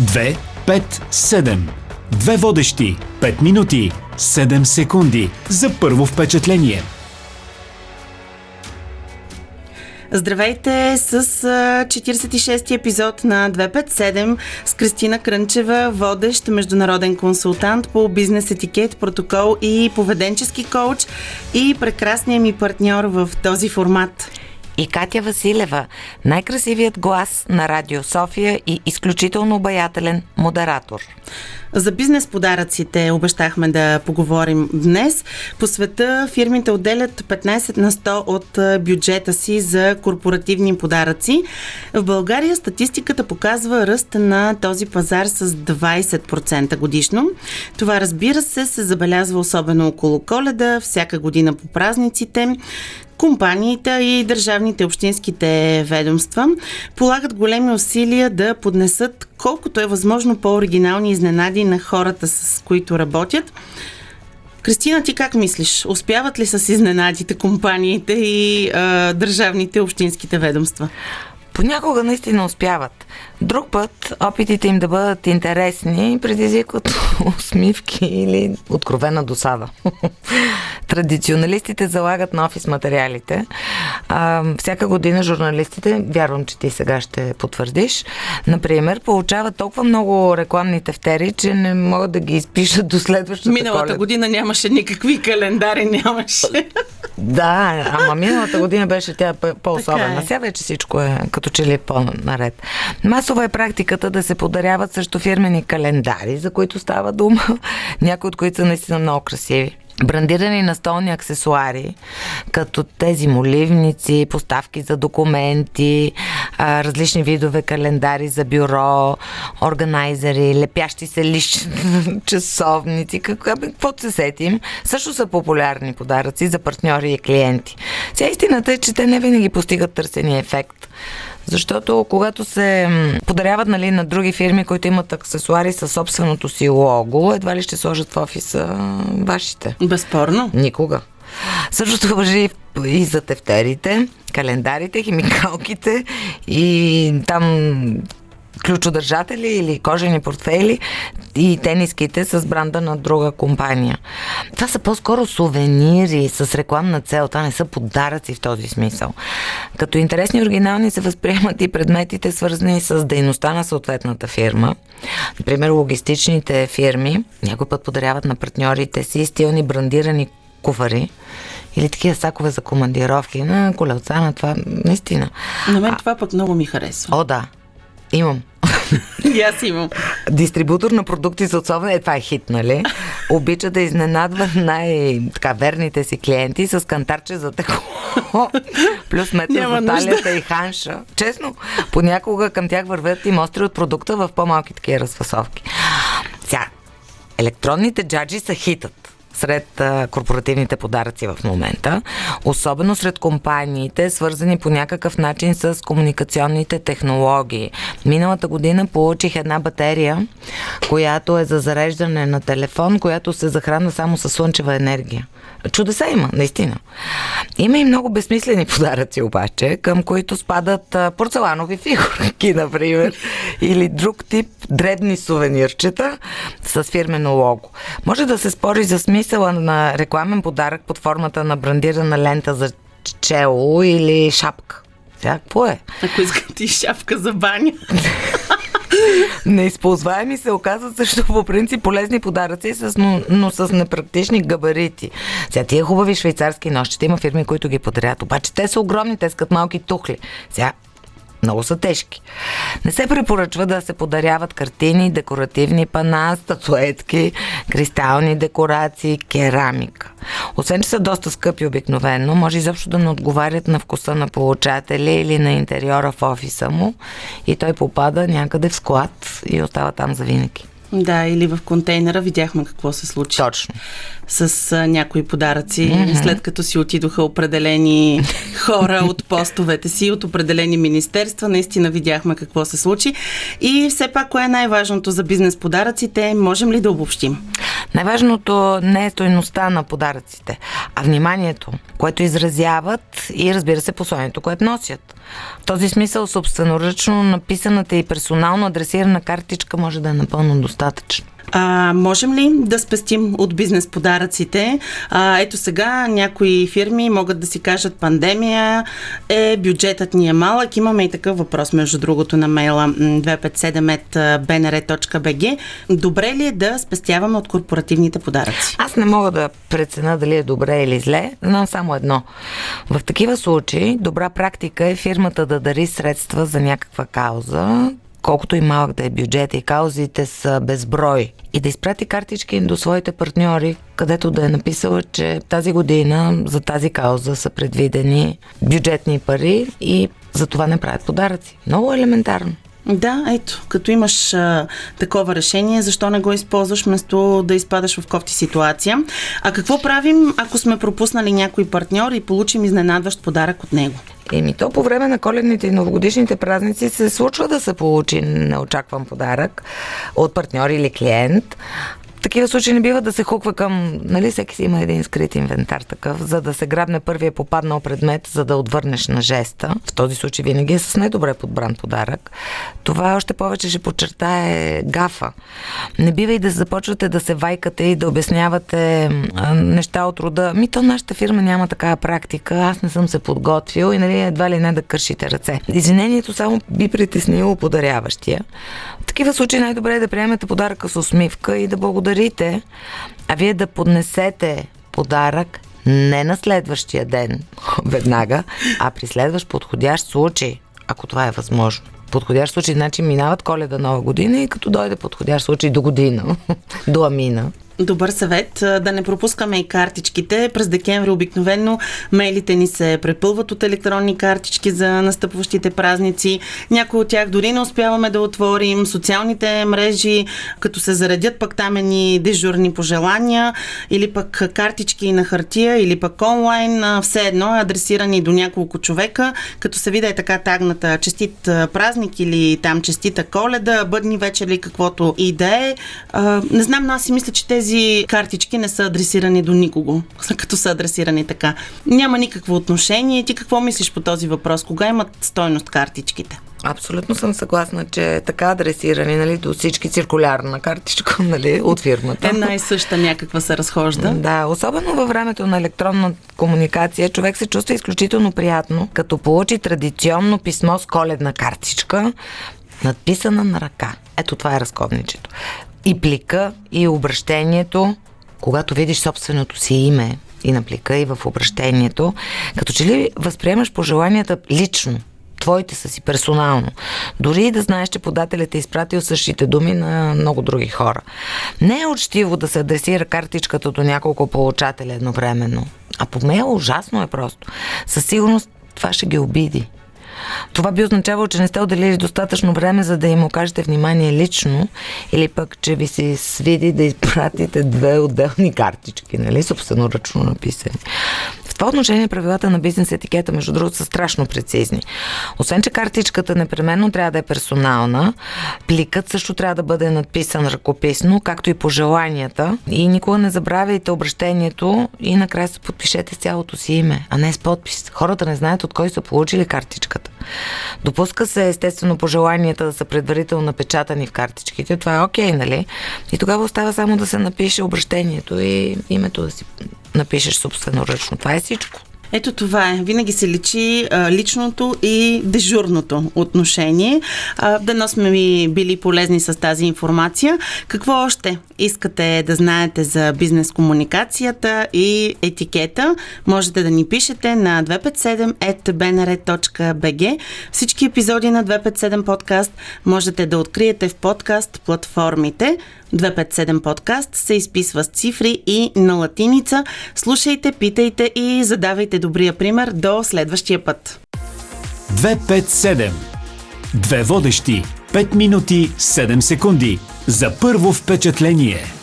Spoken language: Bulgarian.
2, 5, 7. Две водещи. 5 минути. 7 секунди. За първо впечатление. Здравейте с 46-ти епизод на 257 с Кристина Крънчева, водещ международен консултант по бизнес етикет, протокол и поведенчески коуч и прекрасният ми партньор в този формат и Катя Василева, най-красивият глас на Радио София и изключително обаятелен модератор. За бизнес подаръците обещахме да поговорим днес. По света фирмите отделят 15 на 100 от бюджета си за корпоративни подаръци. В България статистиката показва ръст на този пазар с 20% годишно. Това разбира се се забелязва особено около коледа, всяка година по празниците компаниите и държавните общинските ведомства полагат големи усилия да поднесат колкото е възможно по-оригинални изненади на хората, с които работят. Кристина, ти как мислиш? Успяват ли с изненадите компаниите и а, държавните общинските ведомства? Понякога наистина успяват. Друг път опитите им да бъдат интересни предизвикват усмивки или откровена досада. Традиционалистите залагат на офис материалите. А, всяка година журналистите, вярвам, че ти сега ще потвърдиш, например, получават толкова много рекламни тефтери, че не могат да ги изпишат до следващата Миналата колед. година нямаше никакви календари, нямаше. Да, ама миналата година беше тя по-особена. Е. Сега вече всичко е като че ли е по-наред. Масова е практиката да се подаряват също фирмени календари, за които става дума, някои от които са наистина много красиви брандирани настолни аксесуари, като тези моливници, поставки за документи, различни видове календари за бюро, органайзери, лепящи се лични часовници, каквото се сетим, също са популярни подаръци за партньори и клиенти. Сега истината е, че те не винаги постигат търсения ефект. Защото когато се подаряват нали, на други фирми, които имат аксесуари със собственото си лого, едва ли ще сложат в офиса вашите. Безспорно. Никога. Същото въжи и за тефтерите, календарите, химикалките и там ключодържатели или кожени портфели и тениските с бранда на друга компания. Това са по-скоро сувенири с рекламна цел, това не са подаръци в този смисъл. Като интересни и оригинални се възприемат и предметите, свързани с дейността на съответната фирма. Например, логистичните фирми някой път подаряват на партньорите си стилни брандирани куфари или такива сакове за командировки на колелца на това, наистина. На мен това пък много ми харесва. О, да. Имам. И аз имам. Дистрибутор на продукти за отсобване, е, това е хит, нали? Обича да изненадва най-верните си клиенти с кантарче за текло. Плюс метър за талията и ханша. Честно, понякога към тях вървят и мостри от продукта в по-малки такива разфасовки. Сега, електронните джаджи са хитът сред корпоративните подаръци в момента, особено сред компаниите, свързани по някакъв начин с комуникационните технологии. Миналата година получих една батерия, която е за зареждане на телефон, която се захранва само с слънчева енергия. Чудеса има, наистина. Има и много безсмислени подаръци обаче, към които спадат порцеланови фигурки, например, или друг тип дребни сувенирчета с фирмено лого. Може да се спори за смисъла на рекламен подарък под формата на брандирана лента за чело или шапка. Сега, какво е? Ако искате и шапка за баня. Неизползваеми се оказват също по принцип полезни подаръци, но, но с непрактични габарити. Сега тия хубави швейцарски нощите има фирми, които ги подарят, обаче те са огромни, те скат малки тухли. Сега много са тежки. Не се препоръчва да се подаряват картини, декоративни пана, статуетки, кристални декорации, керамика. Освен, че са доста скъпи обикновено, може изобщо да не отговарят на вкуса на получателя или на интериора в офиса му и той попада някъде в склад и остава там за винаги. Да, или в контейнера видяхме какво се случи. Точно. С а, някои подаръци, mm-hmm. след като си отидоха определени хора от постовете си, от определени министерства, наистина видяхме какво се случи. И все пак, кое е най-важното за бизнес подаръците? Можем ли да обобщим? Най-важното не е стойността на подаръците, а вниманието, което изразяват и разбира се посланието, което носят. В този смисъл собственоръчно написаната и персонално адресирана картичка може да е напълно достатъчно. А, можем ли да спестим от бизнес подаръците? А, ето сега някои фирми могат да си кажат пандемия е, бюджетът ни е малък. Имаме и такъв въпрос, между другото, на мейла 257.bnr.bg. Добре ли е да спестяваме от корпоративните подаръци? Аз не мога да преценя дали е добре или зле. Знам само едно. В такива случаи добра практика е фирмата да дари средства за някаква кауза, колкото и малък да е бюджет и каузите са безброй. И да изпрати картички до своите партньори, където да е написала, че тази година за тази кауза са предвидени бюджетни пари и за това не правят подаръци. Много елементарно. Да, ето, като имаш а, такова решение, защо не го използваш вместо да изпадаш в кофти ситуация? А какво правим, ако сме пропуснали някой партньор и получим изненадващ подарък от него? Еми то по време на коледните и новогодишните празници се случва да се получи неочакван подарък от партньор или клиент такива случаи не бива да се хуква към, нали, всеки си има един скрит инвентар такъв, за да се грабне първия попаднал предмет, за да отвърнеш на жеста. В този случай винаги е с най-добре подбран подарък. Това още повече ще подчертае гафа. Не бива и да започвате да се вайкате и да обяснявате неща от рода. Ми то нашата фирма няма такава практика, аз не съм се подготвил и нали, едва ли не да кършите ръце. Извинението само би притеснило подаряващия. В такива случаи най-добре е да приемете подаръка с усмивка и да благодарите, а вие да поднесете подарък не на следващия ден веднага, а при следващ подходящ случай, ако това е възможно. Подходящ случай, значи минават коледа нова година и като дойде подходящ случай до година, до амина, Добър съвет да не пропускаме и картичките. През декември обикновено мейлите ни се препълват от електронни картички за настъпващите празници. Някои от тях дори не успяваме да отворим. Социалните мрежи, като се заредят пък там е ни дежурни пожелания или пък картички на хартия или пък онлайн, все едно е адресирани до няколко човека, като се вида е така тагната честит празник или там честита коледа, бъдни вечер или каквото и да е. Не знам, но аз си мисля, че тези тези картички не са адресирани до никого, като са адресирани така. Няма никакво отношение. Ти какво мислиш по този въпрос? Кога имат стойност картичките? Абсолютно съм съгласна, че така адресирани нали, до всички циркулярна картичка нали, от фирмата. Една и съща някаква се разхожда. Да, особено във времето на електронна комуникация, човек се чувства изключително приятно, като получи традиционно писмо с коледна картичка, надписана на ръка. Ето това е разковничето и плика, и обращението, когато видиш собственото си име и на плика, и в обращението, като че ли възприемаш пожеланията лично, твоите са си персонално. Дори и да знаеш, че подателят е изпратил същите думи на много други хора. Не е учтиво да се адресира картичката до няколко получателя едновременно. А по мейл ужасно е просто. Със сигурност това ще ги обиди. Това би означавало, че не сте отделили достатъчно време, за да им окажете внимание лично или пък, че ви се свиди да изпратите две отделни картички, нали, собственоръчно написани това отношение правилата на бизнес етикета, между другото, са страшно прецизни. Освен, че картичката непременно трябва да е персонална, пликът също трябва да бъде надписан ръкописно, както и пожеланията. И никога не забравяйте обращението и накрая се подпишете с цялото си име, а не с подпис. Хората не знаят от кой са получили картичката. Допуска се естествено пожеланията да са предварително напечатани в картичките. Това е окей, okay, нали? И тогава остава само да се напише обращението и името да си напишеш собственоръчно. Това е всичко. Ето това е. Винаги се личи а, личното и дежурното отношение. А, дано сме ми били полезни с тази информация. Какво още искате да знаете за бизнес комуникацията и етикета? Можете да ни пишете на 257.bnr.bg. Всички епизоди на 257 подкаст можете да откриете в подкаст платформите. 257 подкаст се изписва с цифри и на латиница. Слушайте, питайте и задавайте добрия пример до следващия път. 257 Две водещи 5 минути 7 секунди за първо впечатление.